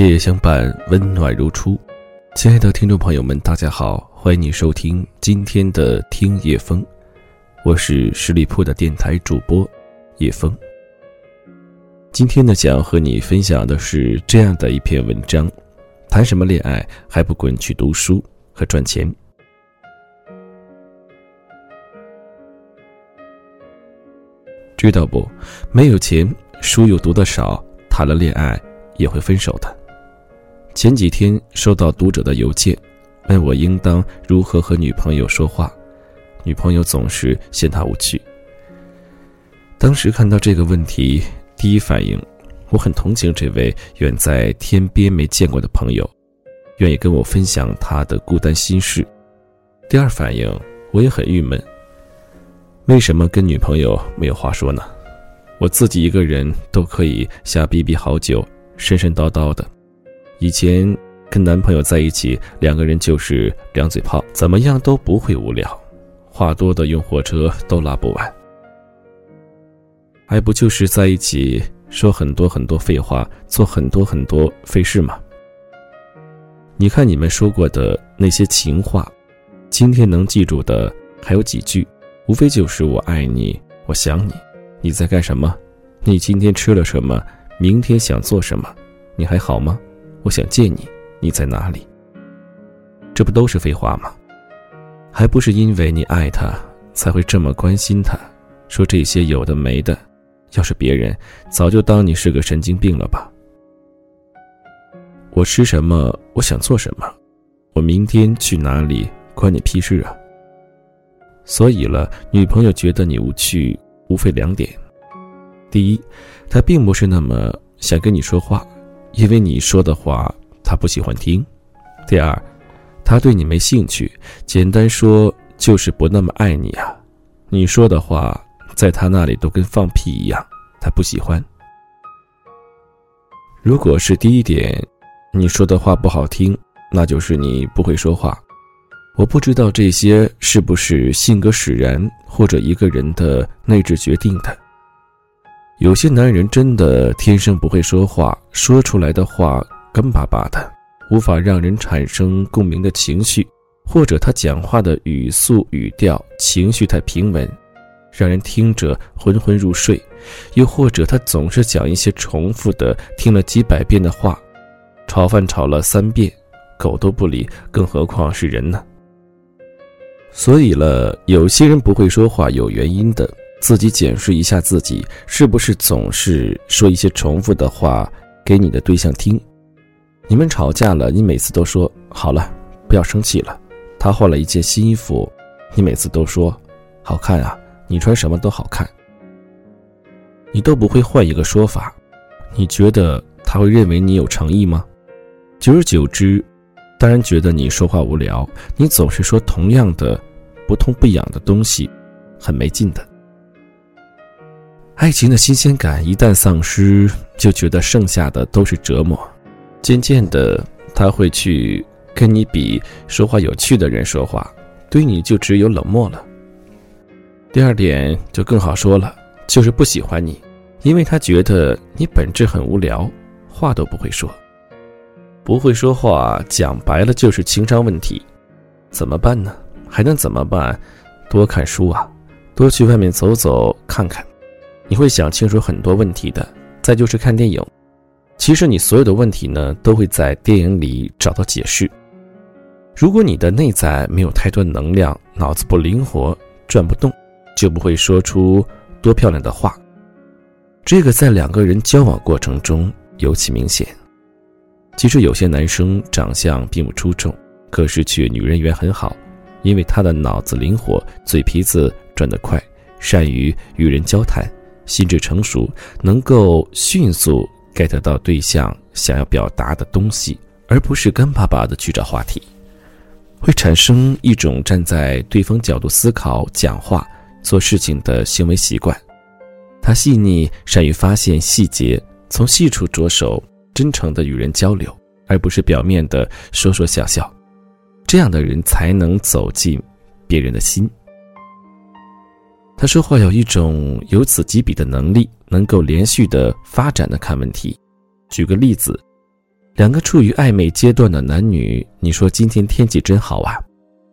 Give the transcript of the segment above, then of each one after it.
夜夜相伴，温暖如初。亲爱的听众朋友们，大家好，欢迎你收听今天的听夜风，我是十里铺的电台主播叶风。今天呢，想要和你分享的是这样的一篇文章：谈什么恋爱，还不滚去读书和赚钱？知道不？没有钱，书又读得少，谈了恋爱也会分手的。前几天收到读者的邮件，问我应当如何和女朋友说话，女朋友总是嫌他无趣。当时看到这个问题，第一反应，我很同情这位远在天边没见过的朋友，愿意跟我分享他的孤单心事。第二反应，我也很郁闷。为什么跟女朋友没有话说呢？我自己一个人都可以瞎逼逼好久，神神叨叨的。以前跟男朋友在一起，两个人就是两嘴炮，怎么样都不会无聊，话多的用火车都拉不完。还不就是在一起说很多很多废话，做很多很多费事吗？你看你们说过的那些情话，今天能记住的还有几句？无非就是我爱你，我想你，你在干什么？你今天吃了什么？明天想做什么？你还好吗？我想见你，你在哪里？这不都是废话吗？还不是因为你爱他，才会这么关心他，说这些有的没的。要是别人，早就当你是个神经病了吧？我吃什么？我想做什么？我明天去哪里？关你屁事啊！所以了，女朋友觉得你无趣，无非两点：第一，她并不是那么想跟你说话，因为你说的话他不喜欢听；第二，他对你没兴趣，简单说就是不那么爱你啊。你说的话在他那里都跟放屁一样，他不喜欢。如果是第一点，你说的话不好听，那就是你不会说话。我不知道这些是不是性格使然，或者一个人的内质决定的。有些男人真的天生不会说话，说出来的话干巴巴的，无法让人产生共鸣的情绪，或者他讲话的语速语调情绪太平稳，让人听着昏昏入睡；又或者他总是讲一些重复的、听了几百遍的话，炒饭炒了三遍，狗都不理，更何况是人呢？所以了，有些人不会说话有原因的，自己检视一下自己是不是总是说一些重复的话给你的对象听。你们吵架了，你每次都说好了，不要生气了。他换了一件新衣服，你每次都说好看啊，你穿什么都好看。你都不会换一个说法，你觉得他会认为你有诚意吗？久而久之。当然觉得你说话无聊，你总是说同样的不痛不痒的东西，很没劲的。爱情的新鲜感一旦丧失，就觉得剩下的都是折磨。渐渐的，他会去跟你比说话有趣的人说话，对你就只有冷漠了。第二点就更好说了，就是不喜欢你，因为他觉得你本质很无聊，话都不会说。不会说话，讲白了就是情商问题，怎么办呢？还能怎么办？多看书啊，多去外面走走看看，你会想清楚很多问题的。再就是看电影，其实你所有的问题呢，都会在电影里找到解释。如果你的内在没有太多能量，脑子不灵活，转不动，就不会说出多漂亮的话。这个在两个人交往过程中尤其明显。其实有些男生长相并不出众，可是却女人缘很好，因为他的脑子灵活，嘴皮子转得快，善于与人交谈，心智成熟，能够迅速 get 到对象想要表达的东西，而不是干巴巴的去找话题，会产生一种站在对方角度思考、讲话、做事情的行为习惯。他细腻，善于发现细节，从细处着手。真诚的与人交流，而不是表面的说说笑笑，这样的人才能走进别人的心。他说话有一种由此及彼的能力，能够连续的发展的看问题。举个例子，两个处于暧昧阶段的男女，你说今天天气真好啊？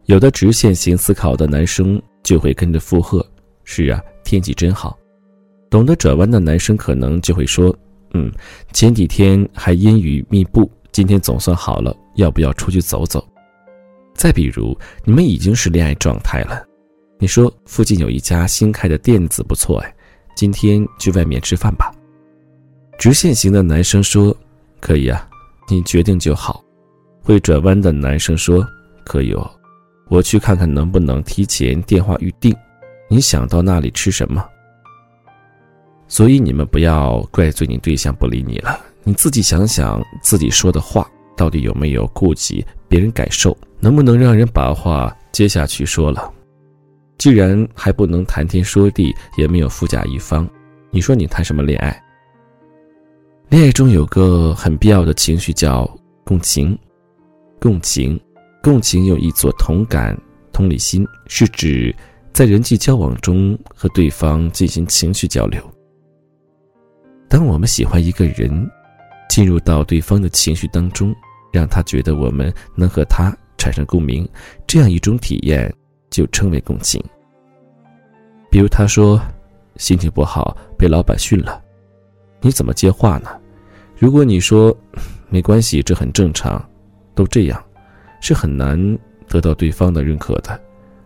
有的直线型思考的男生就会跟着附和：“是啊，天气真好。”懂得转弯的男生可能就会说：“嗯，前几天还阴雨密布，今天总算好了，要不要出去走走？”再比如，你们已经是恋爱状态了，你说附近有一家新开的店子不错哎，今天去外面吃饭吧。直线型的男生说：“可以啊，你决定就好。”会转弯的男生说：“可以哦。”我去看看能不能提前电话预定，你想到那里吃什么？所以你们不要怪罪你对象不理你了，你自己想想自己说的话到底有没有顾及别人感受，能不能让人把话接下去说了？既然还不能谈天说地，也没有富甲一方，你说你谈什么恋爱？恋爱中有个很必要的情绪叫共情，共情。共情又译作同感、同理心，是指在人际交往中和对方进行情绪交流。当我们喜欢一个人，进入到对方的情绪当中，让他觉得我们能和他产生共鸣，这样一种体验就称为共情。比如他说心情不好，被老板训了，你怎么接话呢？如果你说没关系，这很正常，都这样。是很难得到对方的认可的。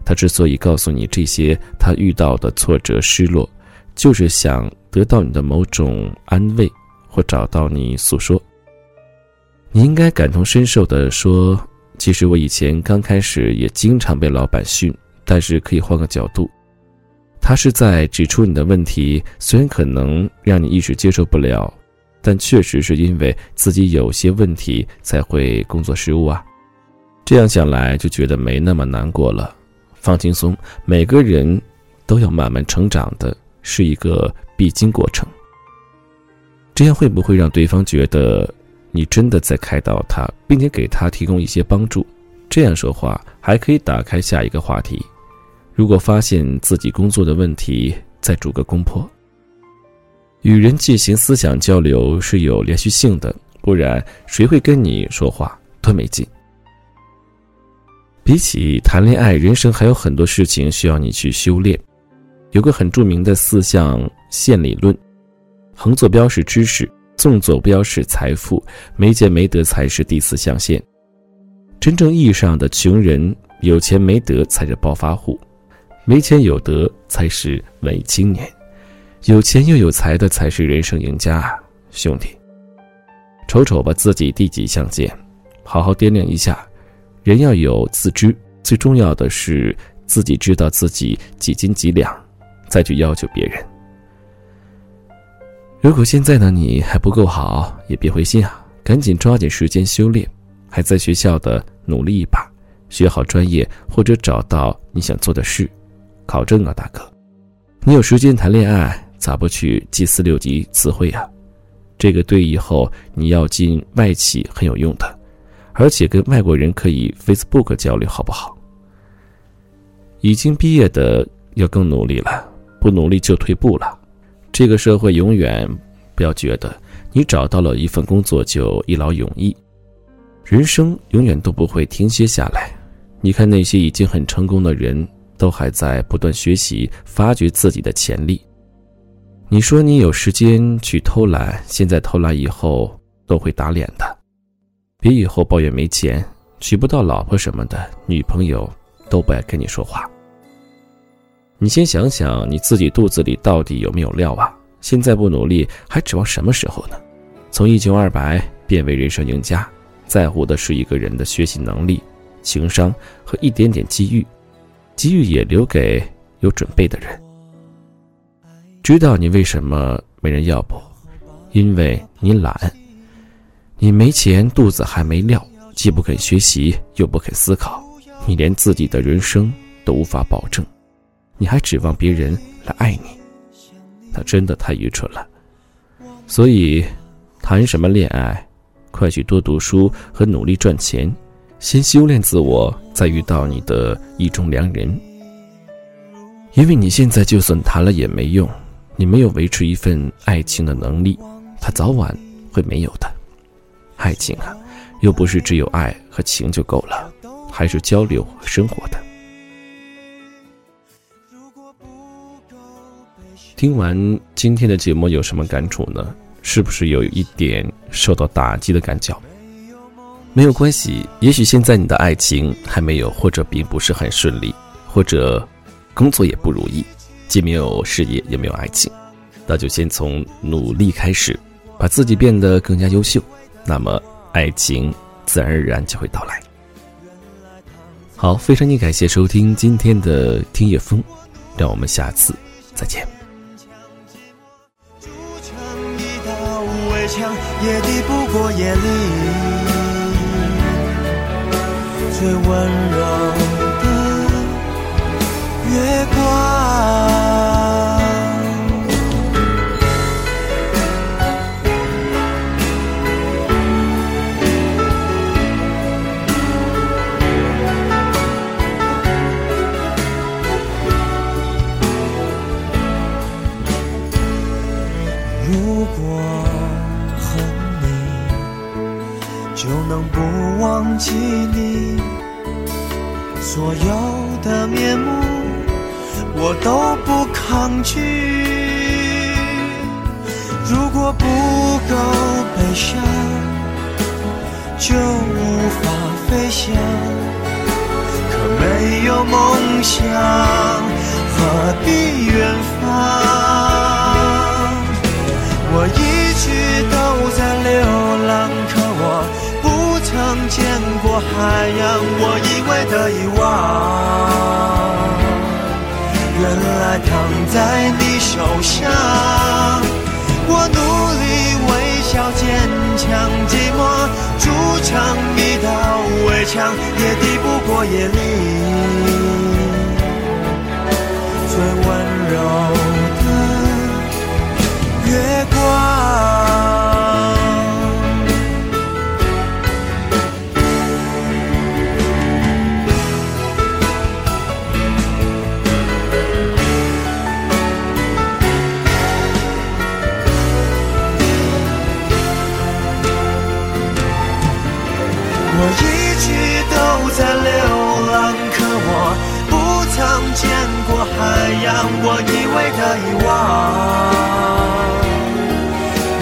他之所以告诉你这些他遇到的挫折、失落，就是想得到你的某种安慰，或找到你诉说。你应该感同身受的说：“其实我以前刚开始也经常被老板训，但是可以换个角度。”他是在指出你的问题，虽然可能让你一时接受不了，但确实是因为自己有些问题才会工作失误啊。这样想来就觉得没那么难过了，放轻松。每个人都要慢慢成长的，是一个必经过程。这样会不会让对方觉得你真的在开导他，并且给他提供一些帮助？这样说话还可以打开下一个话题。如果发现自己工作的问题，再逐个攻破。与人进行思想交流是有连续性的，不然谁会跟你说话？多没劲。比起谈恋爱，人生还有很多事情需要你去修炼。有个很著名的四象限理论：横坐标是知识，纵坐标是财富，没钱没德才是第四象限。真正意义上的穷人，有钱没德才是暴发户，没钱有德才是文艺青年，有钱又有才的才是人生赢家。兄弟，瞅瞅吧自己第几象限，好好掂量一下。人要有自知，最重要的是自己知道自己几斤几两，再去要求别人。如果现在的你还不够好，也别灰心啊，赶紧抓紧时间修炼。还在学校的，努力一把，学好专业或者找到你想做的事，考证啊，大哥。你有时间谈恋爱，咋不去记四六级词汇啊？这个对以后你要进外企很有用的。而且跟外国人可以 Facebook 交流，好不好？已经毕业的要更努力了，不努力就退步了。这个社会永远不要觉得你找到了一份工作就一劳永逸，人生永远都不会停歇下来。你看那些已经很成功的人，都还在不断学习，发掘自己的潜力。你说你有时间去偷懒，现在偷懒以后都会打脸的。别以后抱怨没钱，娶不到老婆什么的，女朋友都不爱跟你说话。你先想想你自己肚子里到底有没有料啊？现在不努力，还指望什么时候呢？从一穷二白变为人生赢家，在乎的是一个人的学习能力、情商和一点点机遇，机遇也留给有准备的人。知道你为什么没人要不？因为你懒。你没钱，肚子还没料，既不肯学习，又不肯思考，你连自己的人生都无法保证，你还指望别人来爱你，那真的太愚蠢了。所以，谈什么恋爱？快去多读书和努力赚钱，先修炼自我，再遇到你的意中良人。因为你现在就算谈了也没用，你没有维持一份爱情的能力，他早晚会没有的。爱情啊，又不是只有爱和情就够了，还是交流和生活的。听完今天的节目有什么感触呢？是不是有一点受到打击的感觉？没有关系，也许现在你的爱情还没有，或者并不是很顺利，或者工作也不如意，既没有事业也没有爱情，那就先从努力开始，把自己变得更加优秀，那么爱情自然而然就会到来。好，非常感谢收听今天的听夜风，让我们下次再见。也抵不过夜里最温柔的月光。都不抗拒。如果不够悲伤，就无法飞翔。可没有梦想，何必远方？我一直都在流浪。可我不曾见过海洋，我在你手上。我努力微笑，坚强寂寞，筑成一道围墙，也敌不过夜里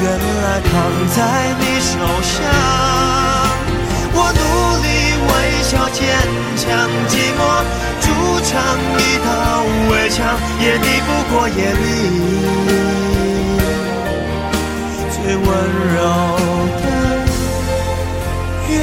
原来躺在你手上。我努力微笑，坚强寂寞，筑成一道围墙，也抵不过夜里最温柔的月。